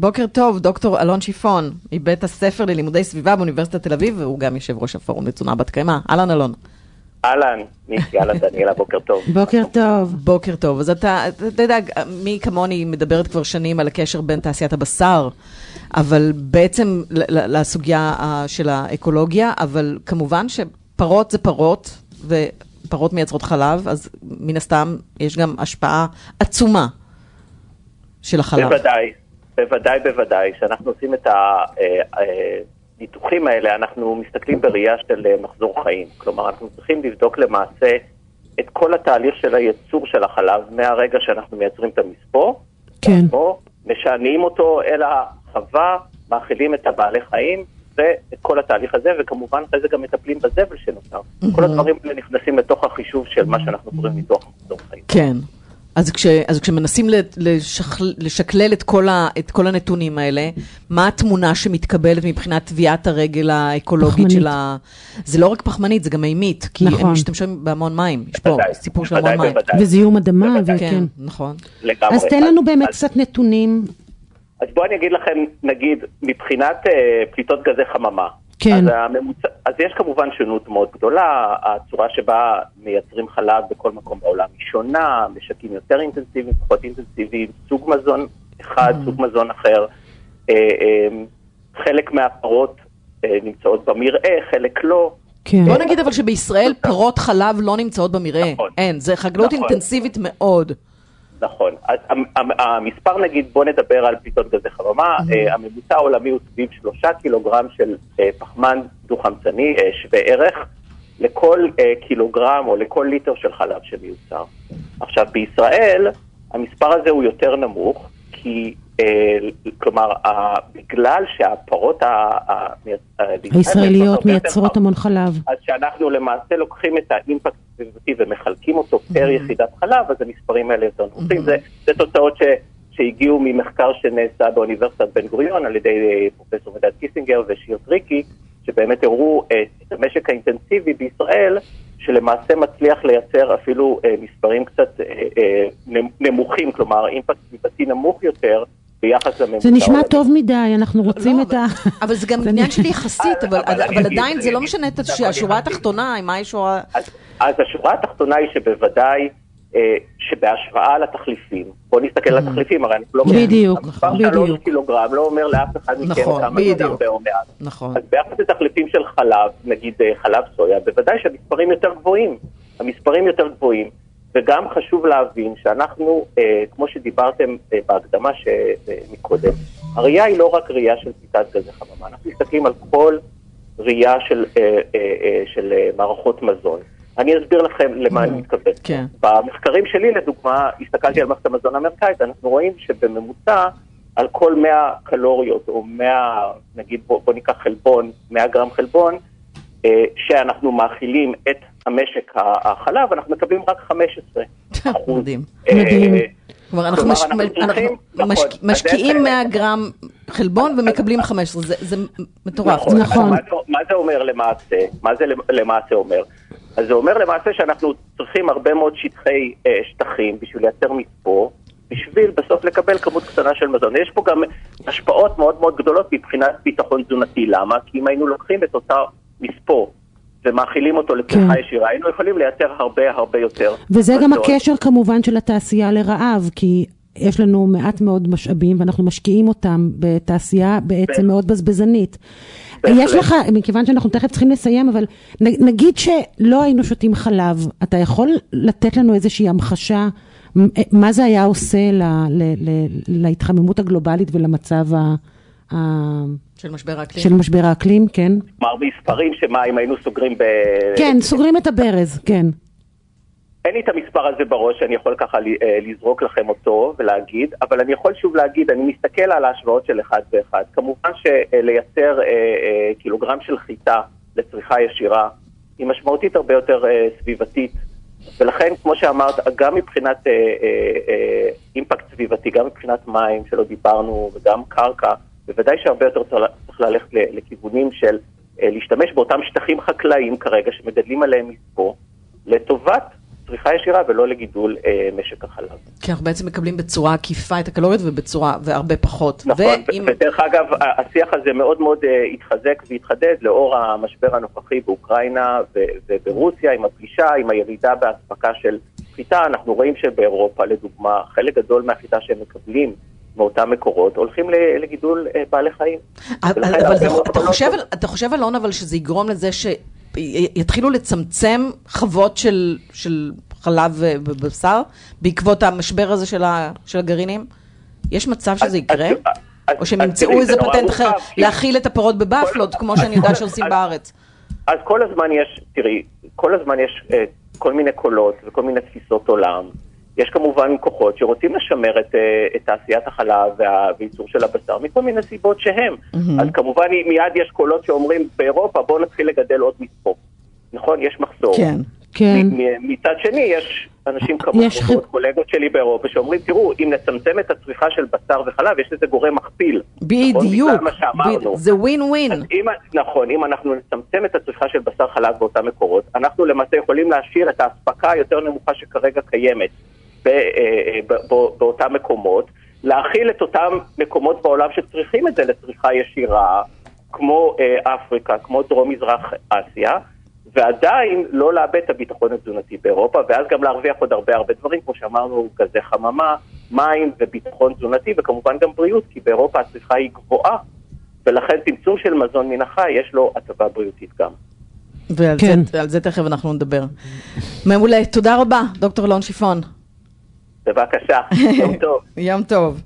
בוקר טוב, דוקטור אלון שיפון, מבית הספר ללימודי סביבה באוניברסיטת תל אביב, והוא גם יושב ראש הפורום לתזונה בת קיימא. אהלן אלון. אהלן, אהלן דניאלה, בוקר טוב. בוקר טוב. בוקר טוב. אז אתה, אתה יודע, מי כמוני מדברת כבר שנים על הקשר בין תעשיית הבשר, אבל בעצם לסוגיה של האקולוגיה, אבל כמובן שפרות זה פרות, ופרות מייצרות חלב, אז מן הסתם יש גם השפעה עצומה של החלב. בוודאי, בוודאי, בוודאי. כשאנחנו עושים את הניתוחים האלה, אנחנו מסתכלים בראייה של מחזור חיים. כלומר, אנחנו צריכים לבדוק למעשה את כל התהליך של הייצור של החלב, מהרגע שאנחנו מייצרים את המספור, כן. משענעים אותו אל החווה, מאכילים את הבעלי חיים, ואת כל התהליך הזה, וכמובן אחרי זה גם מטפלים בזבל שנותר. Mm-hmm. כל הדברים האלה נכנסים לתוך החישוב של מה שאנחנו קוראים ניתוח מחזור חיים. כן. אז, כש, אז כשמנסים לשכל, לשקלל את כל, ה, את כל הנתונים האלה, מה התמונה שמתקבלת מבחינת טביעת הרגל האקולוגית פחמנית. של ה... זה לא רק פחמנית, זה גם מימית, כי נכון. הם משתמשים בהמון מים. יש פה בוודאי, סיפור של בוודאי, המון מים. בוודאי. וזיהום אדמה, בוודאי. כן, וכן. נכון. לגמרי. אז תן לנו באמת אז- קצת נתונים. אז בואו אני אגיד לכם, נגיד, מבחינת אה, פליטות גזי חממה. כן. אז, הממוצע, אז יש כמובן שונות מאוד גדולה, הצורה שבה מייצרים חלב בכל מקום בעולם היא שונה, משקים יותר אינטנסיביים, פחות אינטנסיביים, סוג מזון אחד, Mm. סוג מזון אחר. אה, אה, חלק מהפרות אה, נמצאות במרעה, חלק לא. כן. בוא נגיד אבל שבישראל פרות חלב לא נמצאות במרעה. נכון. אין, זה חקלאות נכון. אינטנסיבית מאוד. נכון. אז המ- המ- המספר נגיד, בוא נדבר על פליטות גזי חממה, אה, הממוצע העולמי הוא סביב שלושה קילוגרם של אה, פחמן דו-חמצני אה, שווה ערך לכל קילוגרם או לכל ליטר של חלב שמיוצר. עכשיו, בישראל המספר הזה הוא יותר נמוך, כי, כלומר, ה- בגלל שהפרות ה- ה- ה- הישראליות מייצרות המון חלב. אז שאנחנו למעשה לוקחים את ה impact הסביבתי ומחלקים אותו פר יחידת חלב, אז המספרים האלה יותר נמוכים. זה, זה תוצאות שהגיעו ממחקר שנעשה באוניברסיטת בן גוריון על ידי אה, פרופסור מידד קיסינגר ושיר טריקי, שבאמת הראו אה, את המשק האינטנסיבי בישראל, שלמעשה מצליח לייצר אפילו אה, מספרים קצת אה, אה, נמ- נמוכים, כלומר אימפקט סביבתי נמוך יותר ביחס לממוצע. זה נשמע. טוב מדי, אנחנו רוצים לא, את ה... אבל זה גם עניין של יחסית, אבל, עדיין זה לא משנה את השורה. התחתונה, מה השורה... אז, אז השורה התחתונה היא שבוודאי, אה, שבהשוואה לתחליפים, בואו נסתכל על התחליפים, הרי אנחנו לא... בדיוק, המספר בדיוק. שלוש קילוגרם לא אומר לאף אחד מכם נכון, כמה זה. הרבה או מעט. נכון. אז ביחס לתחליפים של חלב, נגיד אה, חלב סויה, בוודאי שהמספרים יותר גבוהים. המספרים יותר גבוהים, וגם חשוב להבין שאנחנו, אה, כמו שדיברתם אה, בהקדמה שמקודם, הראייה היא לא רק ראייה של פליטת גזי חממה, אנחנו מסתכלים על כל ראייה של, אה, אה, אה, של אה, מערכות מזון. אני אסביר לכם למה אני מתכוון. כן. במחקרים שלי, לדוגמה, הסתכלתי על מערכת המזון האמריקאית, אנחנו רואים שבממוצע, על כל 100 קלוריות, או 100, נגיד, בוא, בוא ניקח חלבון, 100 גרם חלבון, אה, שאנחנו מאכילים את המשק החלב, אנחנו מקבלים רק 15 אחוז. מדהים. מדהים. כלומר, אנחנו, משקיעים זה- 100 גרם חלבון ומקבלים 15, זה, זה מטורף. נכון. נכון. מה, זה, מה זה אומר למעשה? מה זה למעשה אומר? אז זה אומר למעשה שאנחנו צריכים הרבה מאוד שטחי אה, שטחים בשביל לייצר מספור, בשביל בסוף לקבל כמות קטנה של מזון. יש פה גם השפעות מאוד מאוד גדולות מבחינת ביטחון תזונתי. למה? כי אם היינו לוקחים את אותה מספור ומאכילים אותו לצריכה כן. ישירה, היינו יכולים לייצר הרבה הרבה יותר. וזה גם מזון. הקשר כמובן של התעשייה לרעב, כי יש לנו מעט מאוד משאבים ואנחנו משקיעים אותם בתעשייה בעצם מאוד בזבזנית. יש לך, מכיוון שאנחנו תכף צריכים לסיים, אבל נגיד שלא היינו שותים חלב, אתה יכול לתת לנו איזושהי המחשה מ- מה זה היה עושה ל, ל, ל, להתחממות הגלובלית ולמצב ה, של משבר האקלים. של משבר האקלים, כן? כלומר, מספרים שמה, אם היינו סוגרים ב... כן, סוגרים את הברז, כן. אין לי את המספר הזה בראש, אני יכול ככה אה, לזרוק לכם אותו ולהגיד, אבל אני יכול שוב להגיד, אני מסתכל על ההשוואות של אחד ואחד. כמובן שלייצר אה, אה, קילוגרם של חיטה לצריכה ישירה היא משמעותית הרבה יותר אה, סביבתית, ולכן, כמו שאמרת, גם מבחינת אה, אה, אה, אימפקט סביבתי, גם מבחינת מים, שלא דיברנו, וגם קרקע, בוודאי שהרבה יותר צריך ללכת לכיוונים של אה, להשתמש באותם שטחים חקלאיים כרגע, שמגדלים עליהם מספור, לטובת צריכה ישירה ולא לגידול אה, משק החלב. כי אנחנו בעצם מקבלים בצורה עקיפה את הקלוריות ובצורה, והרבה פחות. נכון, ואם... ודרך אגב, השיח הזה מאוד מאוד אה, התחזק והתחדד לאור המשבר הנוכחי באוקראינה וברוסיה, עם הפגישה, עם הירידה באספקה של חיטה, אנחנו רואים שבאירופה, לדוגמה, חלק גדול מהחיטה שהם מקבלים מאותם מקורות, הולכים לגידול אה, בעלי חיים. אבל, אבל אתה, חושב, אתה חושב, אלון, אבל שזה יגרום לזה שיתחילו לצמצם חוות של, של חלב ובשר בעקבות המשבר הזה של, ה, של הגרעינים? יש מצב שזה יקרה? או שהם ימצאו איזה פטנט אחר, להאכיל את הפירות בבפלות, כמו שאני יודעת שעושים בארץ. אז כל הזמן יש, תראי, כל הזמן יש אה, כל מיני קולות וכל מיני תפיסות עולם. יש כמובן כוחות שרוצים לשמר את, אה, את תעשיית החלב והייצור של הבשר מכל מיני סיבות שהם. Mm-hmm. אז כמובן מיד יש קולות שאומרים באירופה בואו נתחיל לגדל עוד מספור. נכון? יש מחסור. כן, כן. מצד שני יש אנשים כמובן, ח... קולגות שלי באירופה שאומרים תראו אם נצמצם את הצריכה של בשר וחלב יש לזה גורם מכפיל. בדיוק, נכון? זה ווין ווין. נכון, אם אנחנו נצמצם את הצריכה של בשר חלב באותם מקורות אנחנו למעשה יכולים להשאיר את האספקה היותר נמוכה שכרגע קיימת. אה, אה, באותם מקומות, להכיל את אותם מקומות בעולם שצריכים את זה לצריכה ישירה, כמו אה, אפריקה, כמו דרום-מזרח אסיה, ועדיין לא לאבד את הביטחון התזונתי באירופה, ואז גם להרוויח עוד הרבה הרבה דברים, כמו שאמרנו, גזי חממה, מים וביטחון תזונתי, וכמובן גם בריאות, כי באירופה הצריכה היא גבוהה, ולכן צמצום של מזון מן החי יש לו הטבה בריאותית גם. ועל כן. זה, זה תכף אנחנו נדבר. מעולה, תודה רבה, דוקטור אלון שיפון. בבקשה, יום טוב. יום טוב.